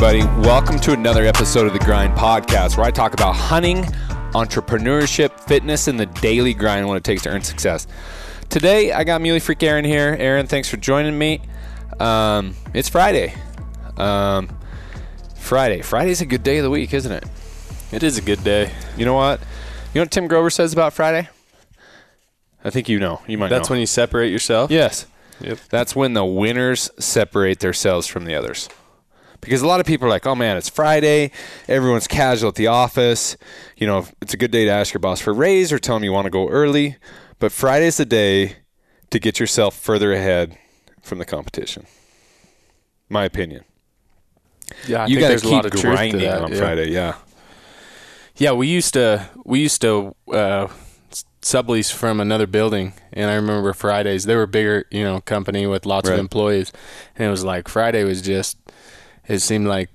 everybody. Welcome to another episode of the Grind Podcast, where I talk about hunting, entrepreneurship, fitness, and the daily grind what it takes to earn success. Today, I got Muley Freak Aaron here. Aaron, thanks for joining me. Um, it's Friday. Um, Friday. Friday's a good day of the week, isn't it? It is a good day. You know what? You know what Tim Grover says about Friday? I think you know. You might That's know. when you separate yourself. Yes. Yep. That's when the winners separate themselves from the others. Because a lot of people are like, oh man, it's Friday. Everyone's casual at the office. You know, it's a good day to ask your boss for a raise or tell him you want to go early. But Friday's the day to get yourself further ahead from the competition. My opinion. Yeah, I you got to a lot keep grinding that, on yeah. Friday. Yeah. Yeah, we used to we used to uh, sublease from another building, and I remember Fridays. They were bigger, you know, company with lots Right. of employees, and it was like Friday was just. It seemed like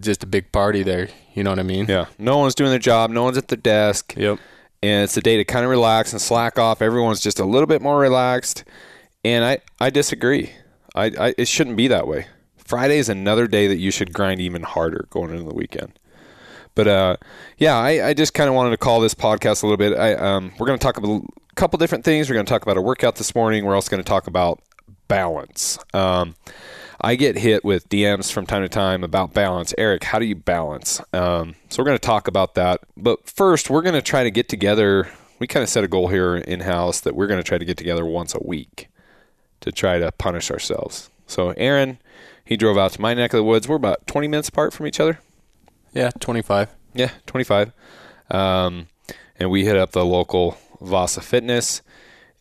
just a big party there. You know what I mean? Yeah. No one's doing their job. No one's at their desk. Yep. and it's a day to kind of relax and slack off. Everyone's just a little bit more relaxed, and I I disagree. I, I it shouldn't be that way. Friday is another day that you should grind even harder going into the weekend. But uh, yeah, I, I just kind of wanted to call this podcast a little bit. I um, we're going to talk about a couple different things. We're going to talk about a workout this morning. We're also going to talk about balance. Um, I get hit with DMs from time to time about balance. Eric, how do you balance? Um, so we're going to talk about that. But first, we're going to try to get together. We kind of set a goal here in house that we're going to try to get together once a week to try to punish ourselves. So Aaron, he drove out to my neck of the woods. We're about 20 minutes apart from each other. Yeah, twenty five. Yeah, 25. Um, and we hit up the local Vasa Fitness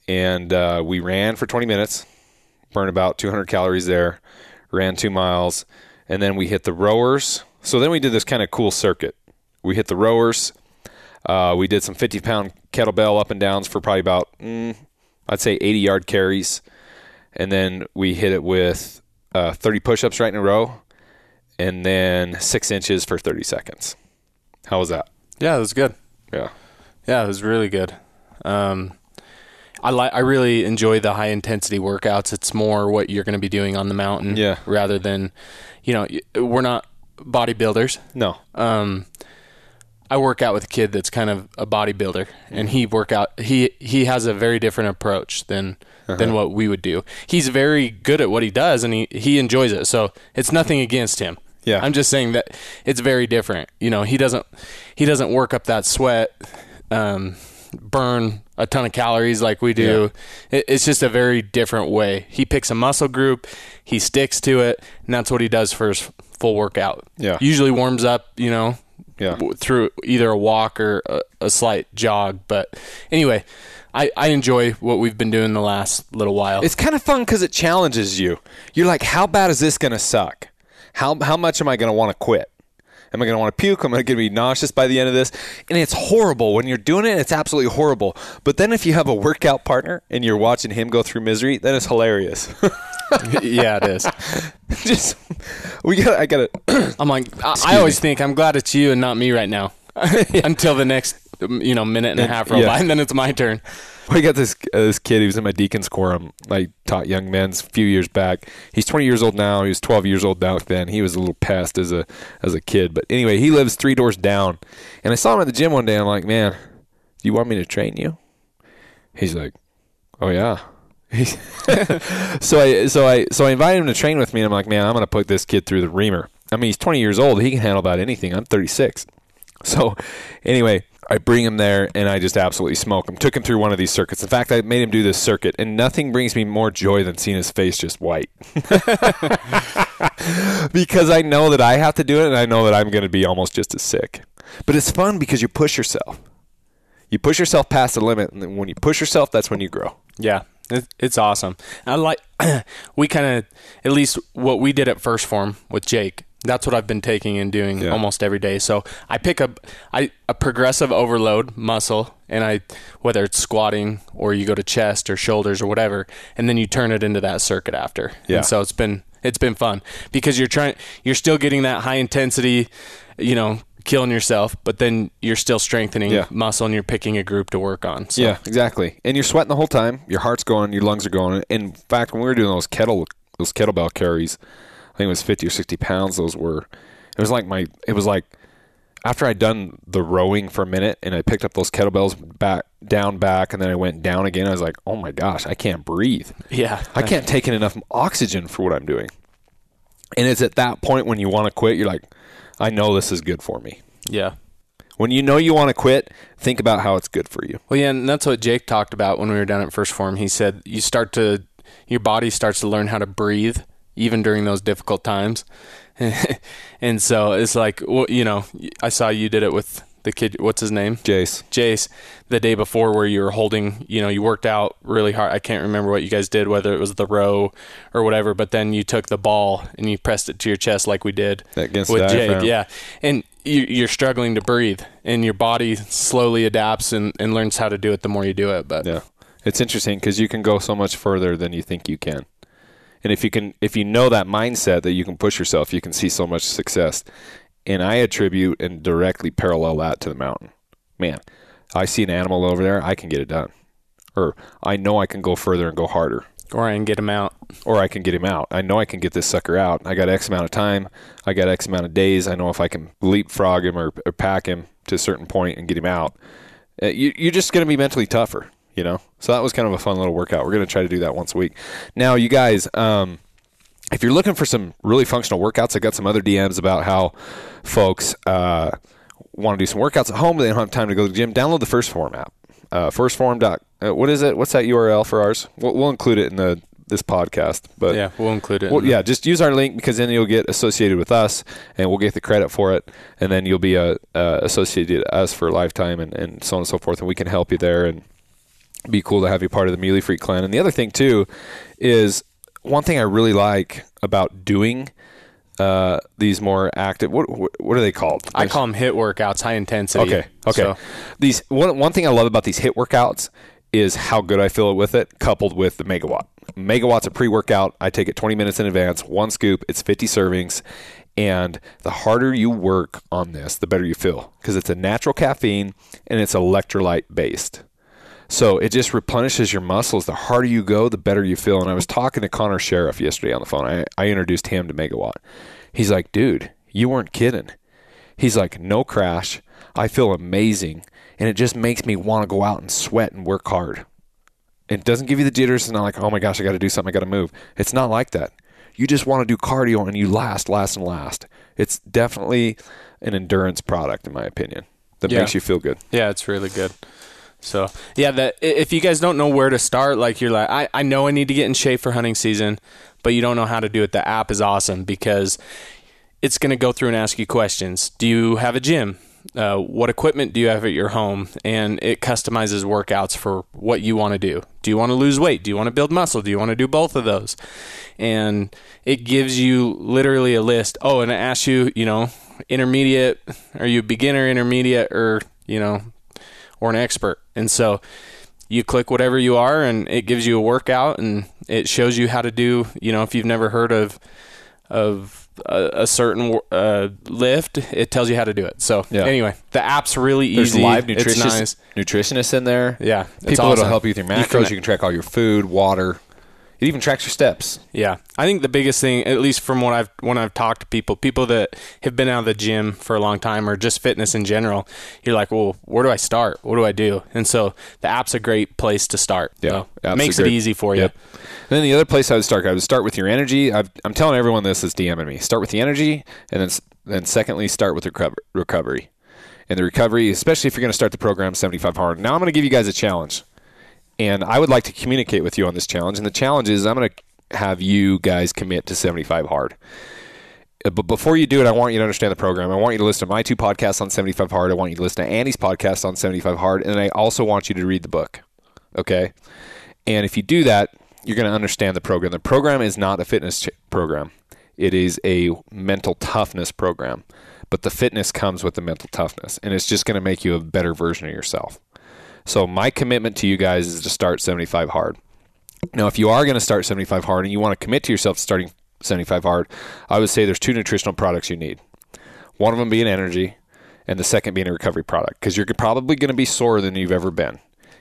and uh, we ran for 20 minutes, burned about 200 calories there, ran two miles, and then we hit the rowers. So then we did this kind of cool circuit. We hit the rowers. Uh, we did some 50 pound kettlebell up and downs for probably about, mm, I'd say 80 yard carries. And then we hit it with uh, 30 push ups right in a row, and then six inches for 30 seconds. How was that? Yeah, it was good. Yeah. Yeah, it was really good. Um, I like. I really enjoy the high intensity workouts. It's more what you're going to be doing on the mountain, Yeah. rather than, you know, we're not bodybuilders. No. Um, I work out with a kid that's kind of a bodybuilder, and he work out. He he has a very different approach than than what we would do. He's very good at what he does, and he he enjoys it. So it's nothing against him. Yeah. I'm just saying that it's very different. You know, he doesn't he doesn't work up that sweat, um, burn a ton of calories like we do. It, it's just a very different way. He picks a muscle group, he sticks to it, and that's what he does for his full workout. Yeah. Usually warms up, you know, Yeah. w- through either a walk or a, a slight jog. But anyway, I, I enjoy what we've been doing the last little while. It's kind of fun because it challenges you. You're like, how bad is this going to suck? How, how much am I going to want to quit? Am I going to want to puke? Am I going to be nauseous by the end of this? And it's horrible. When you're doing it, it's absolutely horrible. But then if you have a workout partner and you're watching him go through misery, then it's hilarious. yeah, it is. Just, we got I got to, I'm like, I, I always me. think I'm glad it's you and not me right now. Until the next, you know, minute and a half roll Yeah. and then it's my turn. we got this uh, this kid. He was in my deacon's quorum. I taught young men's a few years back. He's 20 years old now. He was 12 years old back then. He was a little pest as a as a kid. But anyway, he lives three doors down. And I saw him at the gym one day. I'm like, man, do you want me to train you? He's like, oh yeah. So I so I so I invited him to train with me. And I'm like, man, I'm gonna put this kid through the reamer. I mean, he's 20 years old. He can handle about anything. I'm 36. So, anyway, I bring him there and I just absolutely smoke him. Took him through one of these circuits. In fact, I made him do this circuit, and nothing brings me more joy than seeing his face just white. because I know that I have to do it, and I know that I'm going to be almost just as sick. But it's fun because you push yourself. You push yourself past the limit, and when you push yourself, that's when you grow. Yeah, it's awesome. I like we kind of at least what we did at 1st Phorm with Jake. That's what I've been taking and doing Yeah. almost every day. So I pick up I a progressive overload muscle, and I whether it's squatting or you go to chest or shoulders or whatever, and then you turn it into that circuit after. Yeah. And so it's been it's been fun because you're trying you're still getting that high intensity, you know, killing yourself, but then you're still strengthening Yeah. muscle and you're picking a group to work on. So. Yeah, exactly. And you're sweating the whole time. Your heart's going. Your lungs are going. In fact, when we were doing those kettle those kettlebell carries, I think it was 50 or 60 pounds. Those were. It was like my it was like after I'd done the rowing for a minute and I picked up those kettlebells back down back and then I went down again. I was like, oh my gosh, I can't breathe. Yeah. I can't take in enough oxygen for what I'm doing. And it's at that point when you want to quit, you're like, I know this is good for me. Yeah. When you know you want to quit, think about how it's good for you. Well, yeah, and that's what Jake talked about when we were down at 1st Phorm. He said you start to, your body starts to learn how to breathe even during those difficult times. and so it's like, well, you know, I saw you did it with the kid. What's his name? Jace. Jace. The day before, where you were holding, you know, you worked out really hard. I can't remember what you guys did, whether it was the row or whatever. But then you took the ball and you pressed it to your chest like we did Against with Jake. Yeah, and you, you're struggling to breathe, and your body slowly adapts and, and learns how to do it the more you do it. But Yeah. It's interesting because you can go so much further than you think you can. And if you can, if you know that mindset that you can push yourself, you can see so much success. And I attribute and directly parallel that to the mountain. Man, I see an animal over there, I can get it done. Or I know I can go further and go harder. or I can get him out. Or I can get him out. I know I can get this sucker out. I got X amount of time. I got X amount of days. I know if I can leapfrog him or, or pack him to a certain point and get him out. Uh, you, you're just going to be mentally tougher, you know? So that was kind of a fun little workout. We're going to try to do that once a week. Now, you guys, um, if you're looking for some really functional workouts, I got some other DMs about how folks uh, want to do some workouts at home, but they don't have time to go to the gym. Download the 1st Phorm app. Uh, firstform. Dot, uh, what is it? What's that URL for ours? We'll, we'll include it in the this podcast. But Yeah, we'll include it. well, in yeah, just use our link because then you'll get associated with us, and we'll get the credit for it, and then you'll be uh, uh, associated with us for a lifetime, and, and so on and so forth, and we can help you there, and be cool to have you part of the Muley Freak clan. And the other thing too is one thing I really like about doing uh, these more active. What what, what are they called? I call them HIIT workouts, high intensity. Okay. Okay. So, These one one thing I love about these HIIT workouts is how good I feel with it, coupled with the megawatt. Megawatt's a pre-workout. I take it 20 minutes in advance, one scoop. It's 50 servings, and the harder you work on this, the better you feel because it's a natural caffeine and it's electrolyte based. So it just replenishes your muscles. The harder you go, the better you feel. And I was talking to Connor Sheriff yesterday on the phone. I, I introduced him to Megawatt. He's like, dude, you weren't kidding. He's like, no crash. I feel amazing. And it just makes me want to go out and sweat and work hard. It doesn't give you the jitters. It's not like, oh my gosh, I got to do something. I got to move. It's not like that. You just want to do cardio and you last, last, and last. It's definitely an endurance product, in my opinion, that Yeah. makes you feel good. yeah, it's really good. So yeah, that if you guys don't know where to start, like you're like, I, I know I need to get in shape for hunting season, but you don't know how to do it. The app is awesome because it's going to go through and ask you questions. Do you have a gym? Uh, what equipment do you have at your home? And it customizes workouts for what you want to do. Do you want to lose weight? Do you want to build muscle? Do you want to do both of those? And it gives you literally a list. Oh, and it asks you, you know, intermediate, are you beginner, intermediate, or, you know, or an expert. And so you click whatever you are and it gives you a workout and it shows you how to do, you know, if you've never heard of of a, a certain uh, lift, it tells you how to do it. So Yeah. anyway, the app's really easy. There's easy. live nutritionists, nice. nutritionists in there. Yeah, People that'll help you with your You macros. You can- can, track all your food, water. It even tracks your steps. Yeah, I think the biggest thing, at least from what I've when I've talked to people, people that have been out of the gym for a long time or just fitness in general, you're like, well, where do I start? What do I do? And so the app's a great place to start. Yeah, So it makes it easy for you. Yep. And then the other place I would start, I would start with your energy. I've, I'm telling everyone this is DMing me. Start with the energy, and then then secondly, start with recover, recovery. And the recovery, especially if you're going to start the program 75 hard. Now I'm going to give you guys a challenge, and I would like to communicate with you on this challenge. And the challenge is I'm going to have you guys commit to 75 hard. Uh, But before you do it, I want you to understand the program. I want you to listen to my two podcasts on 75 Hard. I want you to listen to Annie's podcast on 75 Hard. And I also want you to read the book. Okay? And if you do that, you're going to understand the program. The program is not a fitness program, it is a mental toughness program. But the fitness comes with the mental toughness. And it's just going to make you a better version of yourself. So, my commitment to you guys is to start 75 Hard. Now, if you are going to start 75 hard and you want to commit to yourself to starting 75 hard, I would say there's two nutritional products you need. One of them being energy, and the second being a recovery product, because you're probably going to be sore than you've ever been.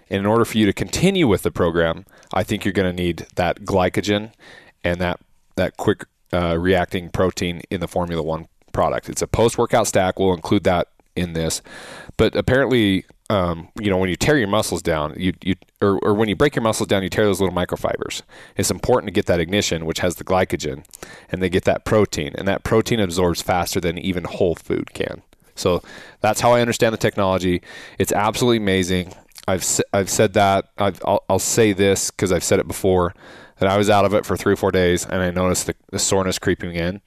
And in order for you to continue with the program, I think you're going to need that glycogen and that that quick uh, reacting protein in the Phormula-1 product. It's a post workout stack. We'll include that in this. But apparently, um, you know, when you tear your muscles down, you, you or, or when you break your muscles down, you tear those little microfibers. It's important to get that ignition, which has the glycogen, and they get that protein, and that protein absorbs faster than even whole food can. So that's how I understand the technology. It's absolutely amazing. I've I've said that. i will I'll say this because I've said it before that I was out of it for three or four days, and I noticed the, the soreness creeping in,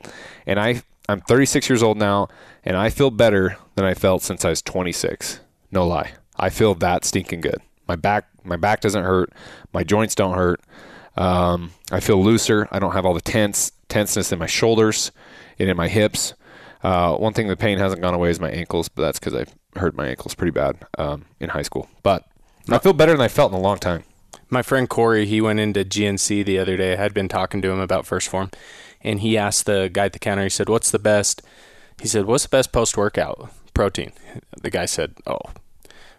and I I'm 36 years old now, and I feel better than I felt since I was 26. No lie. I feel that stinking good. My back, my back doesn't hurt. My joints don't hurt. Um, I feel looser. I don't have all the tense tenseness in my shoulders and in my hips. Uh, one thing the pain hasn't gone away is my ankles, but that's because I hurt my ankles pretty bad um, in high school. But I feel better than I felt in a long time. My friend Corey, he went into GNC the other day. I had been talking to him about 1st Phorm, and he asked the guy at the counter. He said, "What's the best?" He said, "What's the best post workout protein?" The guy said, "Oh,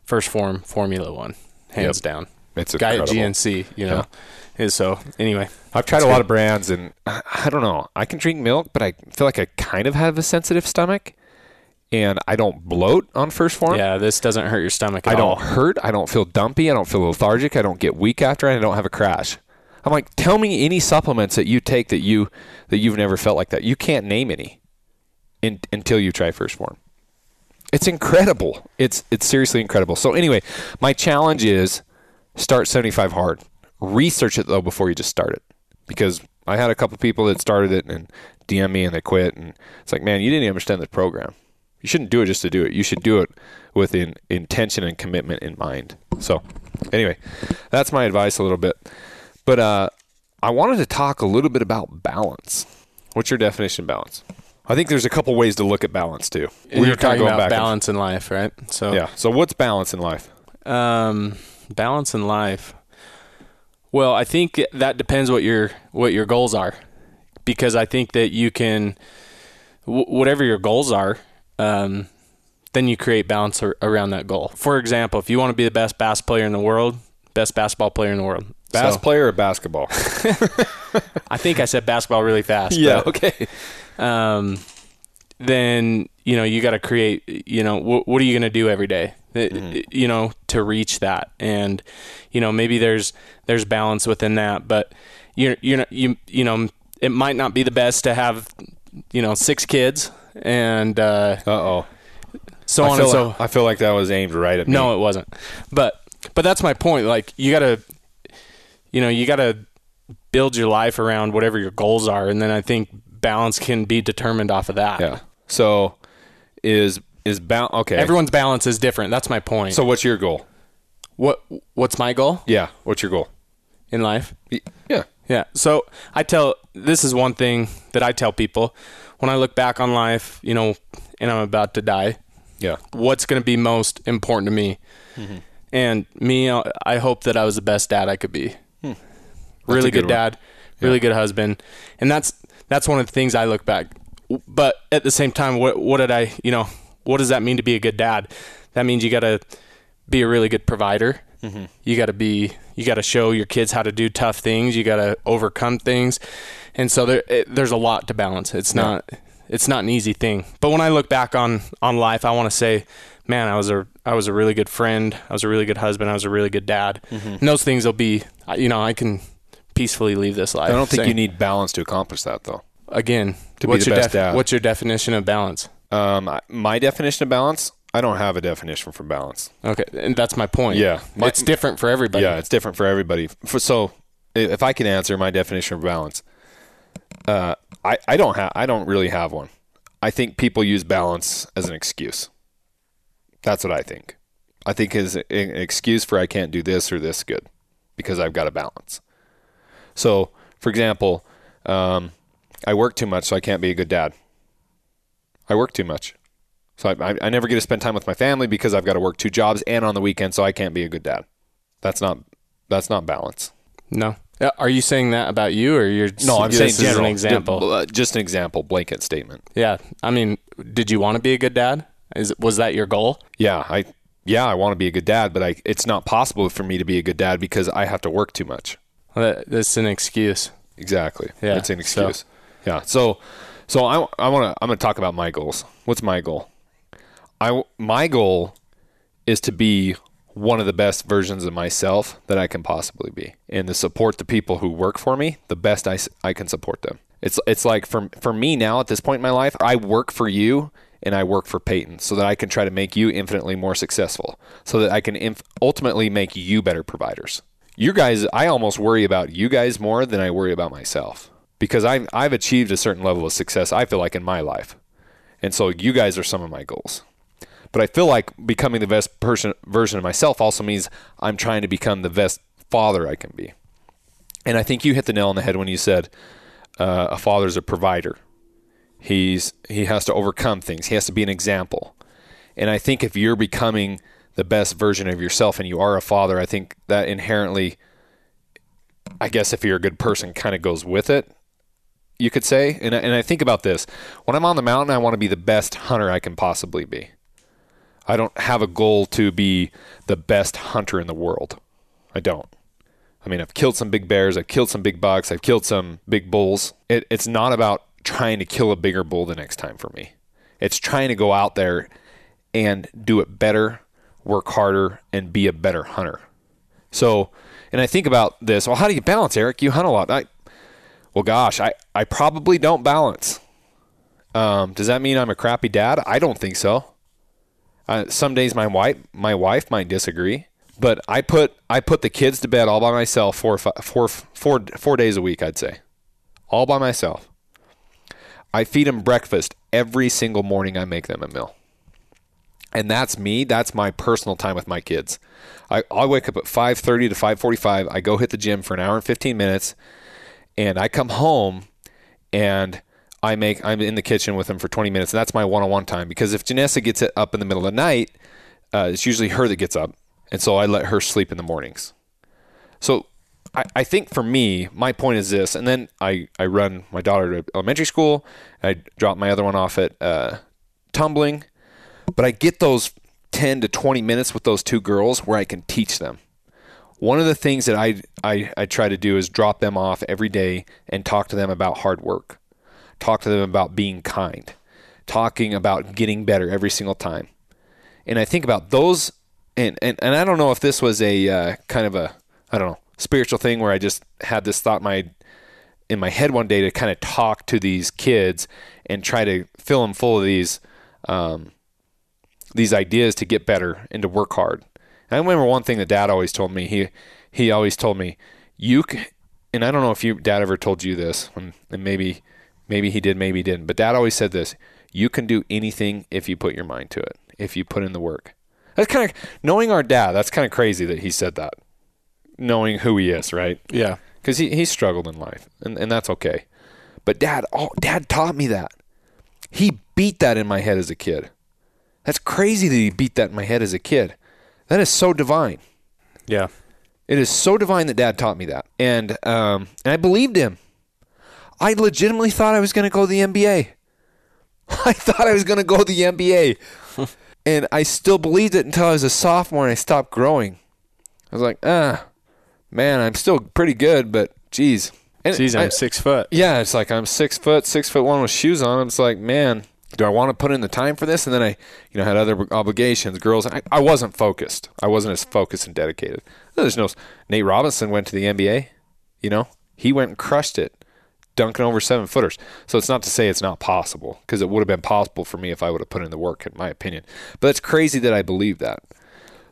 1st Phorm Formula One, hands yep. down." It's a guy at GNC, you know. Yeah. Is so anyway. I've tried a lot of brands, and I don't know. I can drink milk, but I feel like I kind of have a sensitive stomach, and I don't bloat on 1st Phorm. Yeah, this doesn't hurt your stomach. I all. don't hurt. I don't feel dumpy. I don't feel lethargic. I don't get weak after. And I don't have a crash. I'm like, tell me any supplements that you take that you that you've never felt like that. You can't name any in, until you try 1st Phorm. It's incredible. It's it's seriously incredible. So anyway, my challenge is start 75 hard. Research it though before you just start it, because I had a couple people that started it and DM me and they quit, and it's like, man, you didn't understand the program. You shouldn't do it just to do it. You should do it with in, intention and commitment in mind. So, anyway, that's my advice a little bit. But uh, I wanted to talk a little bit about balance. What's your definition of balance? I think there's a couple ways to look at balance too. we were talking about balance in life, right? So yeah. So what's balance in life? Um, balance in life. Well, I think that depends what your what your goals are, because I think that you can, w- whatever your goals are, um, then you create balance ar- around that goal. For example, if you want to be the best bass player in the world, best basketball player in the world, Bass so. player or basketball? I think I said basketball really fast. Yeah. Okay. Um, then you know you got to create. You know wh- what are you going to do every day? Mm-hmm. You know to reach that, and you know maybe there's there's balance within that, but you you you you know it might not be the best to have you know six kids and uh oh so I on and so like, I feel like that was aimed right at me. No, it wasn't. But but that's my point. Like you got to you know, you got to build your life around whatever your goals are, and then I think balance can be determined off of that. Yeah. So is is balance okay? Everyone's balance is different. That's my point. So what's your goal? What What's my goal? Yeah. What's your goal in life? Yeah. Yeah. So I tell this is one thing that I tell people when I look back on life, you know, and I'm about to die. Yeah. What's going to be most important to me? Mm-hmm. And me, I hope that I was the best dad I could be really good, good dad, really yeah. good husband, and that's that's one of the things I look back. But at the same time, what what did I you know what does that mean to be a good dad? That means you got to be a really good provider. Mm-hmm. You got to be you got to show your kids how to do tough things. You got to overcome things, and so there it, there's a lot to balance. It's yeah. not it's not an easy thing. But when I look back on on life, I want to say, man, I was a I was a really good friend. I was a really good husband. I was a really good dad. Mm-hmm. And those things will be, you know, I can peacefully leave this life. I don't think saying, you need balance to accomplish that, though. Again, to what's be the your best def- dad. What's your definition of balance? Um, my definition of balance. I don't have a definition for balance. Okay, and that's my point. Yeah, my, it's different for everybody. Yeah, it's different for everybody. For, so, if I can answer my definition of balance, uh, I I don't have I don't really have one. I think people use balance as an excuse. That's what I think. I think is an excuse for I can't do this or this good because I've got a balance. So, for example, um, I work too much, so I can't be a good dad. I work too much. So I, I, I never get to spend time with my family because I've got to work two jobs and on the weekend, so I can't be a good dad. That's not that's not balance. No. Are you saying that about you, or you're? No, I'm saying general, an example. Uh, just an example, blanket statement. Yeah, I mean, did you want to be a good dad? Is was that your goal? Yeah, I yeah I want to be a good dad, but I it's not possible for me to be a good dad because I have to work too much. That's an excuse. Exactly. Yeah. It's an excuse. So. Yeah. So, So I, I want to I'm going to talk about my goals. What's my goal? I my goal is to be one of the best versions of myself that I can possibly be, and to support the people who work for me the best I, I can support them. It's it's like for for me now at this point in my life, I work for you and I work for Peyton so that I can try to make you infinitely more successful, so that I can inf- ultimately make you better providers. You guys, I almost worry about you guys more than I worry about myself because I've I've achieved a certain level of success. I feel like in my life, and so you guys are some of my goals. But I feel like becoming the best person version of myself also means I'm trying to become the best father I can be. And I think you hit the nail on the head when you said uh, a father's a provider. He's he has to overcome things. He has to be an example. And I think if you're becoming the best version of yourself and you are a father, I think that inherently I guess if you're a good person kind of goes with it. You could say, and I, and I think about this: when I'm on the mountain, I want to be the best hunter I can possibly be. I don't have a goal to be the best hunter in the world. I don't. I mean, I've killed some big bears, I've killed some big bucks, I've killed some big bulls. It, it's not about trying to kill a bigger bull the next time for me. It's trying to go out there and do it better, work harder, and be a better hunter. So, and I think about this. Well, how do you balance, Eric? You hunt a lot. I, well, gosh, I, I probably don't balance. Um, does that mean I'm a crappy dad? I don't think so. Uh, some days my wife my wife might disagree, but I put I put the kids to bed all by myself four fi- four four four days a week. I'd say, all by myself. I feed them breakfast every single morning. I make them a meal, and that's me. That's my personal time with my kids. I I wake up at five thirty to five forty five. I go hit the gym for an hour and fifteen minutes, and I come home, and I make I'm in the kitchen with them for 20 minutes, and that's my one-on-one time. Because if Janessa gets it up in the middle of the night, uh, it's usually her that gets up, and so I let her sleep in the mornings. So I, I think for me, my point is this, and then I I run my daughter to elementary school. I drop my other one off at uh, tumbling, but I get those 10 to 20 minutes with those two girls where I can teach them. One of the things that I, I, I try to do is drop them off every day and talk to them about hard work talk to them about being kind, talking about getting better every single time. And I think about those, and, and, and I don't know if this was a uh, kind of a, I don't know, spiritual thing where I just had this thought in my, in my head one day to kind of talk to these kids and try to fill them full of these, um, these ideas to get better and to work hard. And I remember one thing that dad always told me. He, he always told me, you and I don't know if you, dad ever told you this, and maybe, Maybe he did, maybe he didn't. But dad always said this you can do anything if you put your mind to it, if you put in the work. That's kind of knowing our dad, that's kind of crazy that he said that, knowing who he is, right? Yeah. Because he, he struggled in life, and, and that's okay. But dad, oh, dad taught me that. He beat that in my head as a kid. Crazy that he beat that in my head as a kid. That is so divine. Yeah. It is so divine that dad taught me that. And, um, and I believed him. I legitimately thought I was going to go to the NBA. I thought I was going to go to the NBA. and I still believed it until I was a sophomore and I stopped growing. I was like, ah, man, I'm still pretty good, but geez. And Geez, I'm I- six foot. yeah, it's like I'm six foot, six foot one with shoes on. It's like, man, do I want to put in the time for this? And then I, you know, had other obligations, girls. I, I wasn't focused. I wasn't as focused and dedicated. There's no Nate Robinson went to the NBA. You know, he went and crushed it, dunking over seven footers. So it's not to say it's not possible because it would have been possible for me if I would have put in the work, in my opinion. But it's crazy that I believe that.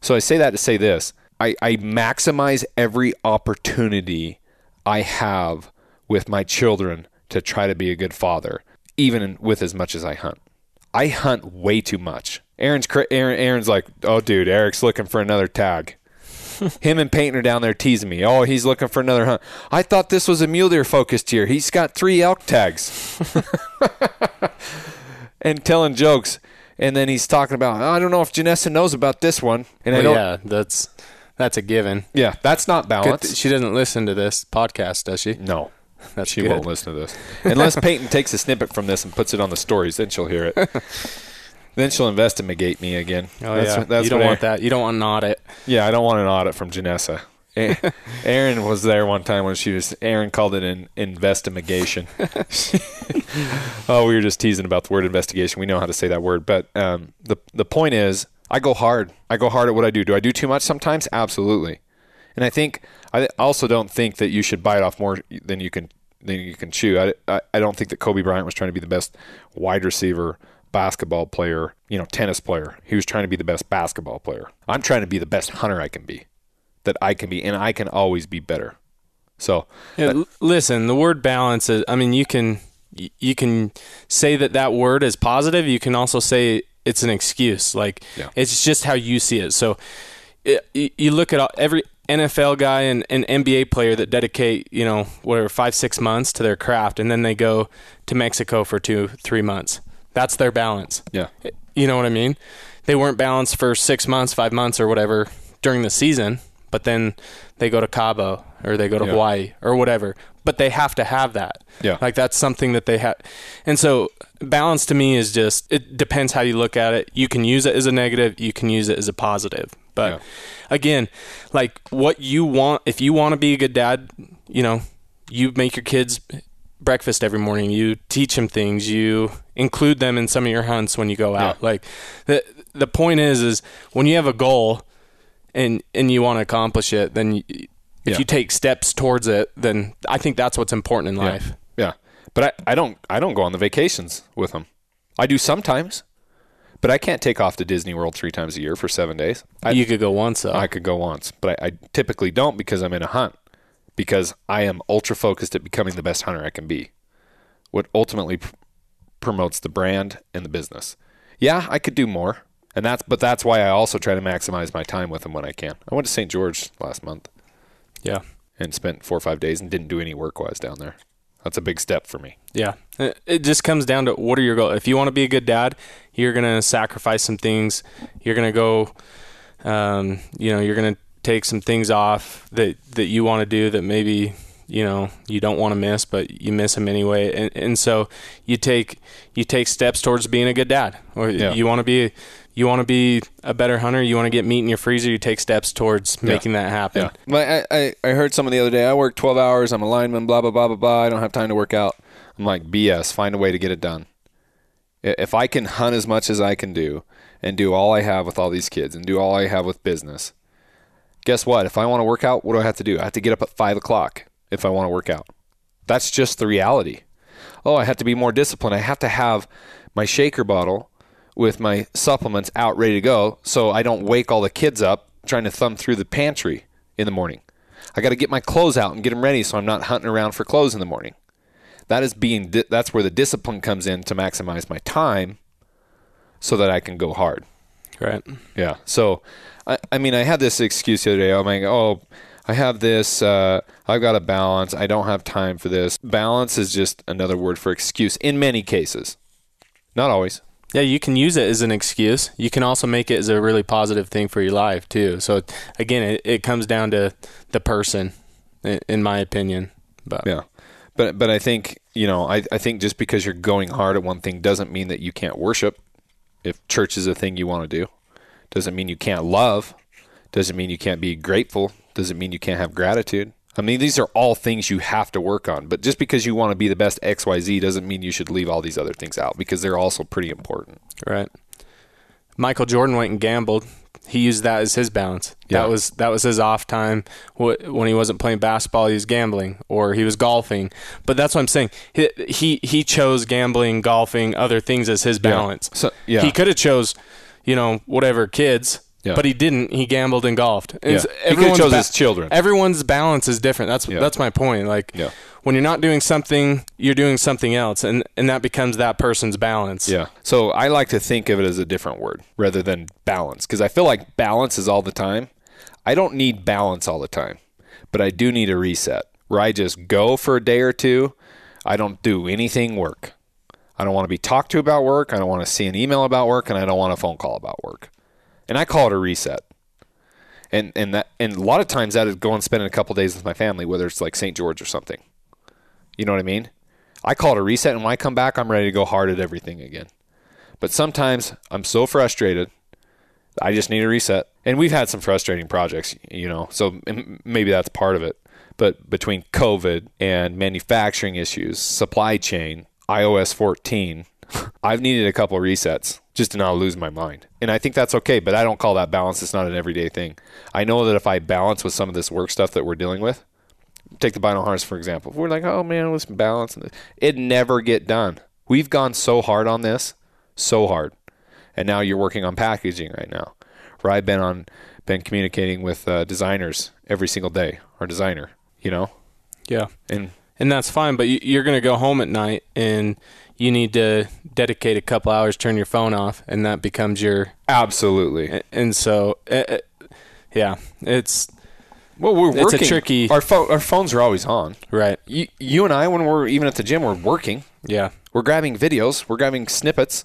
So I say that to say this: I, I maximize every opportunity I have with my children to try to be a good father, even with as much as I hunt. I hunt way too much. Aaron's Aaron, Aaron's like, oh, dude, Eric's looking for another tag. Him and Peyton are down there teasing me. Oh, he's looking for another hunt. I thought this was a mule deer focused here. He's got three elk tags. and telling jokes. And then he's talking about, "Oh, I don't know if Janessa knows about this one. And I don't, yeah, that's that's a given. yeah, that's not Good balance. th- she doesn't listen to this podcast, does she? no, That's she good. won't listen to this. Unless Peyton takes a snippet from this and puts it on the stories, then she'll hear it. then she'll investigate me again. Oh That's yeah, that's you don't want Aaron- that. You don't want an audit. Yeah, I don't want an audit from Janessa. Aaron was there one time when she was. Aaron called it an investigation. oh, we were just teasing about the word investigation. We know how to say that word, but um, the the point is, I go hard. I go hard at what I do. Do I do too much sometimes? Absolutely. And I think I also don't think that you should bite off more than you can than you can chew. I, I, I don't think that Kobe Bryant was trying to be the best wide receiver, basketball player, you know, tennis player. He was trying to be the best basketball player. I'm trying to be the best hunter I can be, that I can be, and I can always be better. So, Yeah, l- listen, the word balance is. I mean, you can you can say that that word is positive. You can also say it's an excuse. Like Yeah. it's just how you see it. So it, you look at all, every NFL guy and an NBA player that dedicate you know whatever five six months to their craft, and then they go to Mexico for two three months. That's their balance. yeah. You know what I mean? They weren't balanced for six months, five months, or whatever during the season, but then they go to Cabo or they go to Yeah. Hawaii or whatever. But they have to have that. Yeah. Like that's something that they have. And so balance to me is just, it depends how you look at it. You can use it as a negative, you can use it as a positive. But Yeah. again, like what you want, if you want to be a good dad, you know, you make your kids breakfast every morning. You teach them things. You include them in some of your hunts when you go out. Yeah. Like the the point is, is when you have a goal and and you want to accomplish it, then you, if Yeah. you take steps towards it, then I think that's what's important in life. Yeah. But I, I don't I don't go on the vacations with them. I do sometimes, but I can't take off to Disney World three times a year for seven days. I, you could go once though. I could go once, but I, I typically don't because I'm in a hunt. Because I am ultra focused at becoming the best hunter I can be. What ultimately pr- promotes the brand and the business. Yeah, I could do more, and that's but that's why I also try to maximize my time with them when I can. I went to St. George last month yeah. and spent four or five days and didn't do any work wise down there. That's a big step for me. Yeah. It just comes down to what are your goals. If you want to be a good dad, you're going to sacrifice some things. You're going to go, um, you know, you're going to take some things off that, that you want to do that maybe, you know, you don't want to miss, but you miss them anyway. And, and so you take, you take steps towards being a good dad or Yeah. you want to be, you want to be a better hunter. You want to get meat in your freezer. You take steps towards making that happen. Yeah. I, I, I heard someone the other day, I work 12 hours, I'm a lineman, blah, blah, blah, blah, blah. I don't have time to work out. I'm like, BS, find a way to get it done. If I can hunt as much as I can do and do all I have with all these kids and do all I have with business, guess what? If I want to work out, what do I have to do? I have to get up at 5 o'clock if I want to work out. That's just the reality. Oh, I have to be more disciplined. I have to have my shaker bottle with my supplements out ready to go so I don't wake all the kids up trying to thumb through the pantry in the morning. I got to get my clothes out and get them ready so I'm not hunting around for clothes in the morning. That is being di- that's where the discipline comes in to maximize my time so that I can go hard. Right. Yeah. So, I, I mean, I had this excuse the other day. I'm like, oh, oh I have this. Uh, I've got a balance. I don't have time for this. Balance is just another word for excuse in many cases. Not always. Yeah, you can use it as an excuse. You can also make it as a really positive thing for your life too. So again, it, it comes down to the person, in, my opinion. But Yeah. But but I think you know I, I think just because you're going hard at one thing doesn't mean that you can't worship. If church is a thing you want to do, doesn't mean you can't love. Doesn't mean you can't be grateful. Doesn't mean you can't have gratitude. I mean, these are all things you have to work on. But just because you want to be the best X Y Z doesn't mean you should leave all these other things out because they're also pretty important. right. Michael Jordan went and gambled. He used that as his balance. Yeah. That was that was his off time. When he wasn't playing basketball, he was gambling or he was golfing. But that's what I'm saying. He he, he chose gambling, golfing, other things as his balance. So- yeah. He could have chose, you know, whatever kids. Yeah. But he didn't. He gambled and golfed. And Yeah. He everyone's chose his children. Everyone's balance is different. That's Yeah. that's my point. Like Yeah. when you're not doing something, you're doing something else, and and that becomes that person's balance. Yeah. So I like to think of it as a different word rather than balance because I feel like balance is all the time. I don't need balance all the time, but I do need a reset where I just go for a day or two. I don't do anything work. I don't want to be talked to about work. I don't want to see an email about work, and I don't want a phone call about work. And I call it a reset. And and that and a lot of times that is going spending a couple days with my family, whether it's like St. George or something. You know what I mean? I call it a reset, and when I come back, I'm ready to go hard at everything again. But sometimes I'm so frustrated I just need a reset. And we've had some frustrating projects, you know, so maybe that's part of it. But between COVID and manufacturing issues, supply chain, iOS 14, I've needed a couple resets just to not lose my mind. And I think that's okay, but I don't call that balance. It's not an everyday thing. I know that if I balance with some of this work stuff that we're dealing with, take the vinyl harness for example. If we're like, oh man, let's balance. It never get done. We've gone so hard on this, so hard, and now you're working on packaging right now. Where I've been on, been communicating with uh, designers every single day. Our designer, you know, Yeah. and And that's fine, but you- you're going to go home at night and you need to dedicate a couple hours, turn your phone off, and that becomes your. absolutely. And so, uh, uh, yeah, it's Well, we're It's a working. tricky- Our phone, our phones are always on. right. You, you and I, when we're even at the gym, we're working. Yeah. We're grabbing videos. We're grabbing snippets.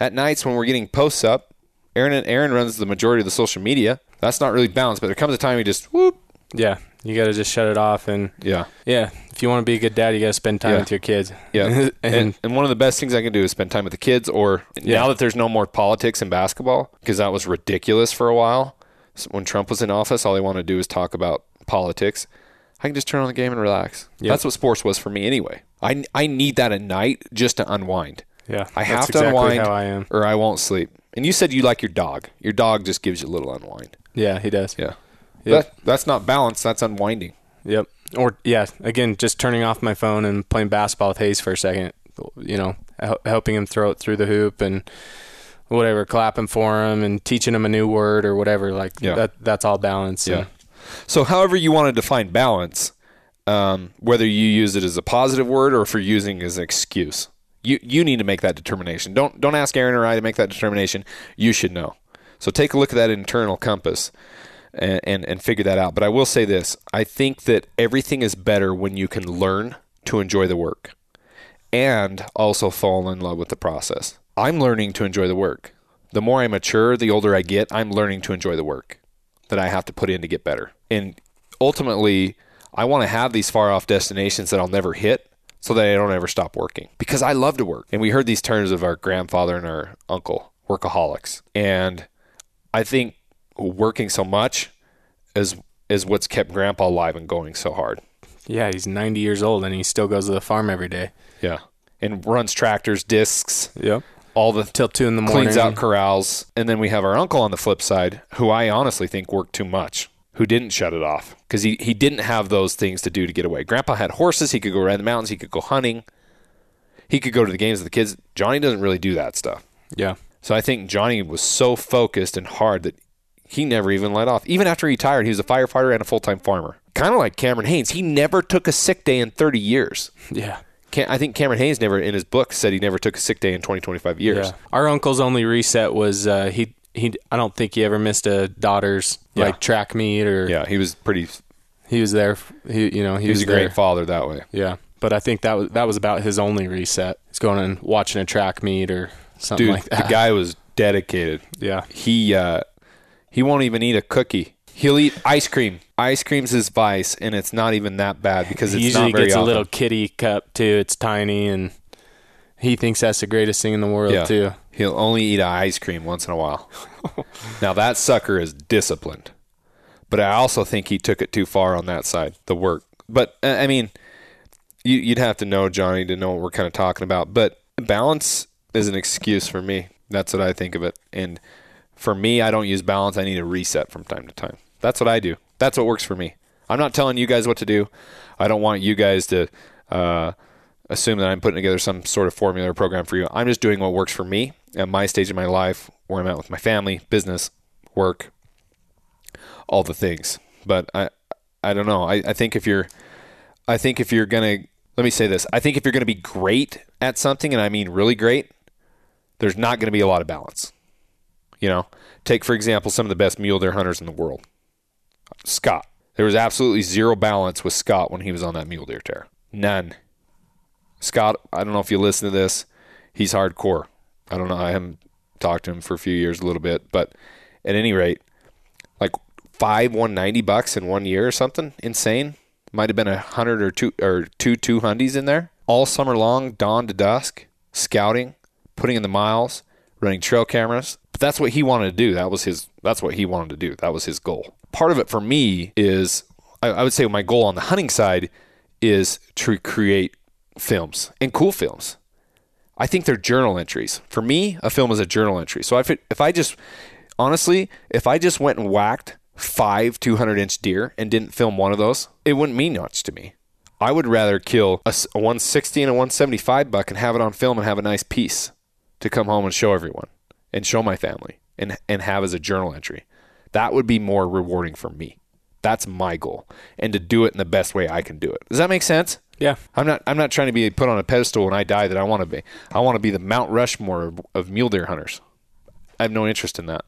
At nights when we're getting posts up, Aaron and Aaron runs the majority of the social media. That's not really balanced, but there comes a time you just whoop. Yeah. You got to just shut it off. And Yeah, yeah, if you want to be a good dad, you got to spend time Yeah. with your kids. yeah. and, and, and one of the best things I can do is spend time with the kids. Or Yeah. now that there's no more politics in basketball, because that was ridiculous for a while. So when Trump was in office, all he wanted to do is talk about politics. I can just turn on the game and relax. Yep. That's what sports was for me anyway. I, I need that at night just to unwind. yeah. I have to exactly unwind how I am. or I won't sleep. And you said you like your dog. Your dog just gives you a little unwind. Yeah, he does. Yeah. Yep. That, that's not balance. That's unwinding. Yep. Or yeah, again, just turning off my phone and playing basketball with Hayes for a second. You know, helping him throw it through the hoop and whatever, clapping for him and teaching him a new word or whatever. Like Yeah. that. That's all balance. Yeah. And- So, however you want to define balance, um, whether you use it as a positive word or if you're using it as an excuse, you you need to make that determination. Don't don't ask Aaron or I to make that determination. You should know. So take a look at that internal compass and, and and figure that out. But I will say this: I think that everything is better when you can learn to enjoy the work and also fall in love with the process. I'm learning to enjoy the work. The more I mature, the older I get, I'm learning to enjoy the work that I have to put in to get better. And ultimately, I want to have these far off destinations that I'll never hit so that I don't ever stop working because I love to work. And we heard these terms of our grandfather and our uncle, workaholics. And I think working so much is is what's kept grandpa alive and going so hard. yeah, he's 90 years old and he still goes to the farm every day. Yeah. And runs tractors, discs, Yep. all the Till two in the morning. cleans out corrals. And then we have our uncle on the flip side, who I honestly think worked too much, who didn't shut it off because he, he didn't have those things to do to get away. Grandpa had horses. He could go around the mountains. He could go hunting. He could go to the games with the kids. Johnny doesn't really do that stuff. Yeah. So I think Johnny was so focused and hard that he never even let off. Even after he retired, he was a firefighter and a full time farmer. Kind of like Cameron Hanes. He never took a sick day in 30 years. Yeah. I think Cameron Hanes never, in his book, said he never took a sick day in 20, 25 years. Yeah. Our uncle's only reset was uh, he he. I don't think he ever missed a daughter's Yeah. like track meet or Yeah, he was pretty. he was there. He you know he, He was a there. great father that way. Yeah, but I think that was that was about his only reset. He's going and watching a track meet or something Dude, like that. the guy was dedicated. yeah, He uh, he won't even eat a cookie. He'll eat ice cream. Ice cream's his vice, and it's not even that bad because he usually not very gets a little kitty cup too. It's tiny and he thinks that's the greatest thing in the world yeah. too. He'll only eat ice cream once in a while. now that sucker is disciplined, but I also think he took it too far on that side, the work. But uh, I mean, you, you'd have to know Johnny to know what we're kind of talking about. But balance is an excuse for me. That's what I think of it. And for me, I don't use balance. I need a reset from time to time. That's what I do. That's what works for me. I'm not telling you guys what to do. I don't want you guys to uh, assume that I'm putting together some sort of formula or program for you. I'm just doing what works for me at my stage of my life, where I'm at with my family, business, work, all the things. But I, I don't know. I, I think if you're, I think if you're gonna, let me say this. I think if you're gonna be great at something, and I mean really great, there's not gonna be a lot of balance. You know, take for example some of the best mule deer hunters in the world. Scott. There was absolutely zero balance with Scott when he was on that mule deer tear. None. Scott, I don't know if you listen to this. He's hardcore. I don't know. I haven't talked to him for a few years, a little bit, but at any rate, like five one ninety bucks in one year or something insane. Might have been a hundred or two or two two hundies in there all summer long, dawn to dusk, scouting, putting in the miles, running trail cameras. But that's what he wanted to do. That was his. That's what he wanted to do. That was his goal. Part of it for me is, I, I would say, my goal on the hunting side is to create films and cool films. I think they're journal entries. For me, a film is a journal entry. So if it, if I just honestly, if I just went and whacked five 200 inch deer and didn't film one of those, it wouldn't mean much to me. I would rather kill a, a 160 and a 175 buck and have it on film and have a nice piece to come home and show everyone and show my family and and have as a journal entry. That would be more rewarding for me. That's my goal, and to do it in the best way I can do it. Does that make sense? Yeah. I'm not. I'm not trying to be put on a pedestal when I die. That I want to be. I want to be the Mount Rushmore of, of mule deer hunters. I have no interest in that.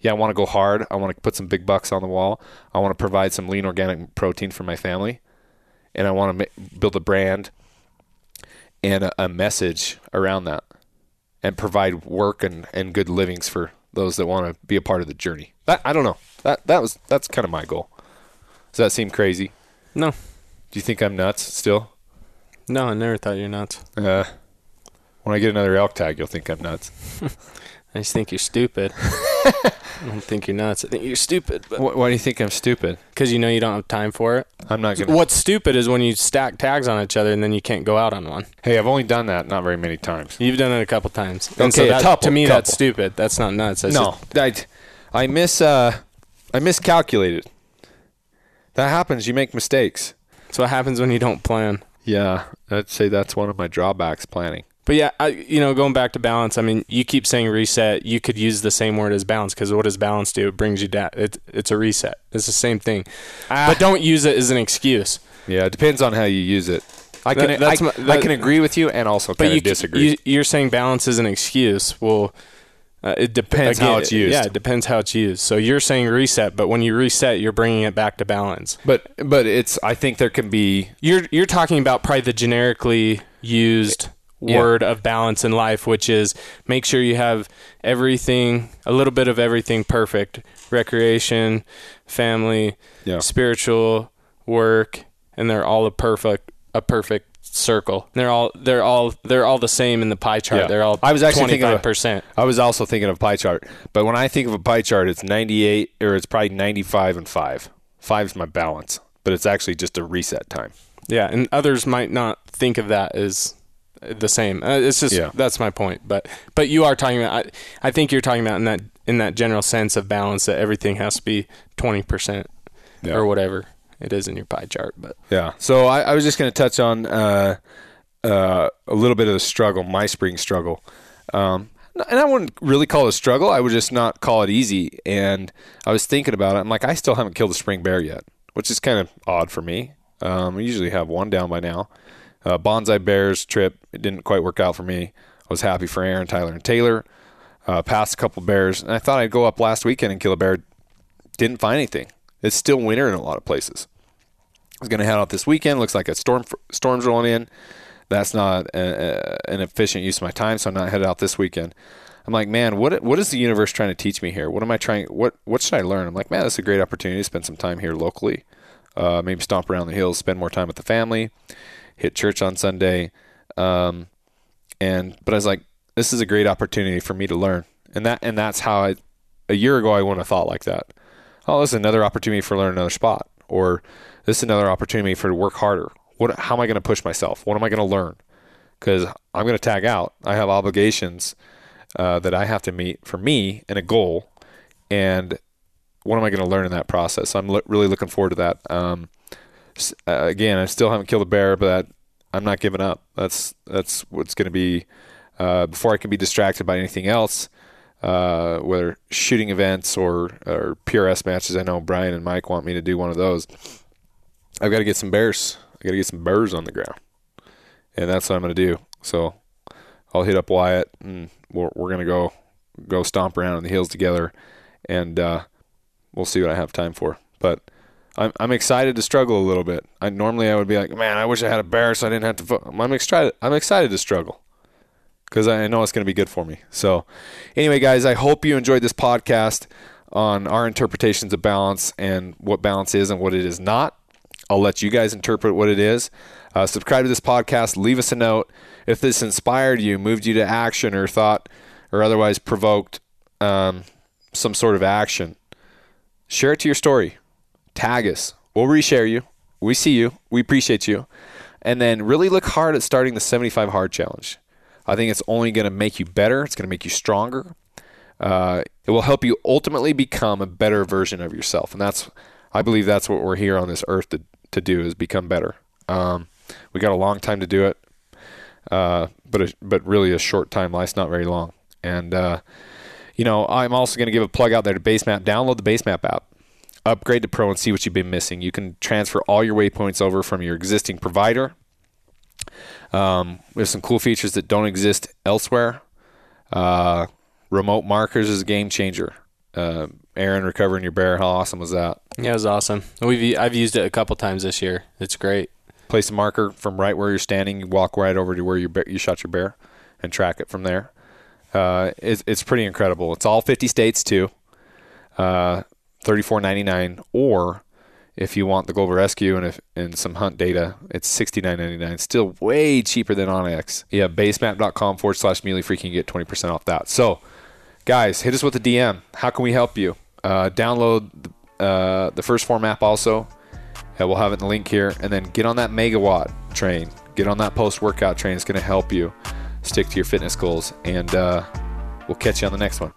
Yeah, I want to go hard. I want to put some big bucks on the wall. I want to provide some lean organic protein for my family, and I want to ma- build a brand and a, a message around that, and provide work and, and good livings for those that want to be a part of the journey. That, I don't know. That that was that's kind of my goal. Does that seem crazy? No. Do you think I'm nuts still? No, I never thought you're nuts. Uh, when I get another elk tag, you'll think I'm nuts. I just think you're stupid. I don't think you're nuts. I think you're stupid, but Why, why do you think I'm stupid? because you know you don't have time for it. I'm not gonna. What's stupid is when you stack tags on each other and then you can't go out on one. Hey, I've only done that not very many times. You've done it a couple times. And Okay, a that, couple, to me that's couple. stupid. That's not nuts. That's no, just- I, I miss. Uh, I miscalculated. That happens. You make mistakes. that's what happens when you don't plan. Yeah, I'd say that's one of my drawbacks. Planning. But yeah, I, you know, going back to balance. I mean, you keep saying reset. You could use the same word as balance because what does balance do? It brings you down. It, it's a reset. It's the same thing. but don't use it as an excuse. Yeah, it depends on how you use it. I can. That- that's I, my- I can agree with you and also kind you of disagree. You, you're saying balance is an excuse. Well, uh, it dep- Depends how it's used. Yeah, it depends how it's used. So you're saying reset, but when you reset, you're bringing it back to balance. but but it's. I think there can be. You're you're talking about probably the generically used Yeah. word of balance in life, which is make sure you have everything, a little bit of everything perfect: recreation, family, Yeah. spiritual, work, and they're all a perfect a perfect circle. They're all they're all they're all the same in the pie chart. Yeah. They're all I was actually twenty thinking of percent. I was also thinking of pie chart, but when I think of a pie chart, it's 98 or it's probably 95 and five. Five's my balance, but it's actually just a reset time. Yeah, and others might not think of that as the same. Uh, it's just Yeah. that's my point. But but you are talking about. I, I think you're talking about in that in that general sense of balance that everything has to be twenty percent Yeah. or whatever it is in your pie chart. But Yeah. So I, I was just going to touch on uh, uh, a little bit of the struggle, my spring struggle. Um, and I wouldn't really call it a struggle. I would just not call it easy. And I was thinking about it. I'm like, I still haven't killed a spring bear yet, which is kind of odd for me. Um, I usually have one down by now. Uh, bonsai bears trip, it didn't quite work out for me. I was happy for Aaron, Tyler, and Taylor. Uh, passed a couple bears, and I thought I'd go up last weekend and kill a bear. Didn't find anything. It's still winter in a lot of places. I was going to head out this weekend. Looks like a storm storm's rolling in. That's not a, a, an efficient use of my time, so I'm not headed out this weekend. I'm like, man, what what is the universe trying to teach me here? What am I trying? What what should I learn? I'm like, man, this is a great opportunity to spend some time here locally. Uh, maybe stomp around the hills, spend more time with the family, hit church on Sunday. Um, and but I was like, this is a great opportunity for me to learn, and that and that's how I. A year ago, I wouldn't have thought like that. Oh, this is another opportunity for learn another spot, or this is another opportunity for to work harder. What? How am I going to push myself? What am I going to learn? Because I'm going to tag out. I have obligations uh, that I have to meet for me and a goal, and what am I going to learn in that process? I'm lo- really looking forward to that. Um, uh, again, I still haven't killed a bear, but I'm not giving up. That's that's what's going to be uh, before I can be distracted by anything else, uh, whether shooting events or or PRS matches. I know Brian and Mike want me to do one of those. I've got to get some bears. I got to get some bears on the ground, and that's what I'm going to do. So I'll hit up Wyatt, and we're, we're going to go go stomp around in the hills together, and uh, we'll see what I have time for. But I'm I'm excited to struggle a little bit. I normally I would be like, man, I wish I had a bear so I didn't have to. I'm excited. I'm excited to struggle because I know it's going to be good for me. So, anyway, guys, I hope you enjoyed this podcast on our interpretations of balance and what balance is and what it is not. I'll let you guys interpret what it is. Uh, subscribe to this podcast. Leave us a note if this inspired you, moved you to action, or thought or otherwise provoked um, some sort of action, share it to your story. Tag us. We'll reshare you. We see you. We appreciate you. And then really look hard at starting the 75 hard challenge. I think it's only going to make you better. It's going to make you stronger. Uh, it will help you ultimately become a better version of yourself, and that's I believe that's what we're here on this earth to to do is become better. Um, we got a long time to do it, uh, but a, but really a short time. Life's not very long, and uh, you know I'm also going to give a plug out there to Basemap. Download the Basemap app, upgrade to Pro, and see what you've been missing. You can transfer all your waypoints over from your existing provider. Um, we have some cool features that don't exist elsewhere. Uh, remote markers is a game changer. Uh, Aaron recovering your bear, how awesome was that? Yeah, it was awesome. We've I've used it a couple times this year. It's great. Place a marker from right where you're standing. You walk right over to where you you shot your bear, and track it from there. Uh, it's it's pretty incredible. It's all 50 states too. Uh, 34.99 or if you want the global rescue and if and some hunt data, it's sixty nine ninety nine. Still way cheaper than onX Yeah, basemap.com forward slash Muley Freak can get twenty percent off that. So, guys, hit us with a DM. How can we help you? Uh, download uh, the 1st Phorm app also. Yeah, we'll have it in the link here, and then get on that megawatt train. Get on that post workout train. It's going to help you stick to your fitness goals, and uh, we'll catch you on the next one.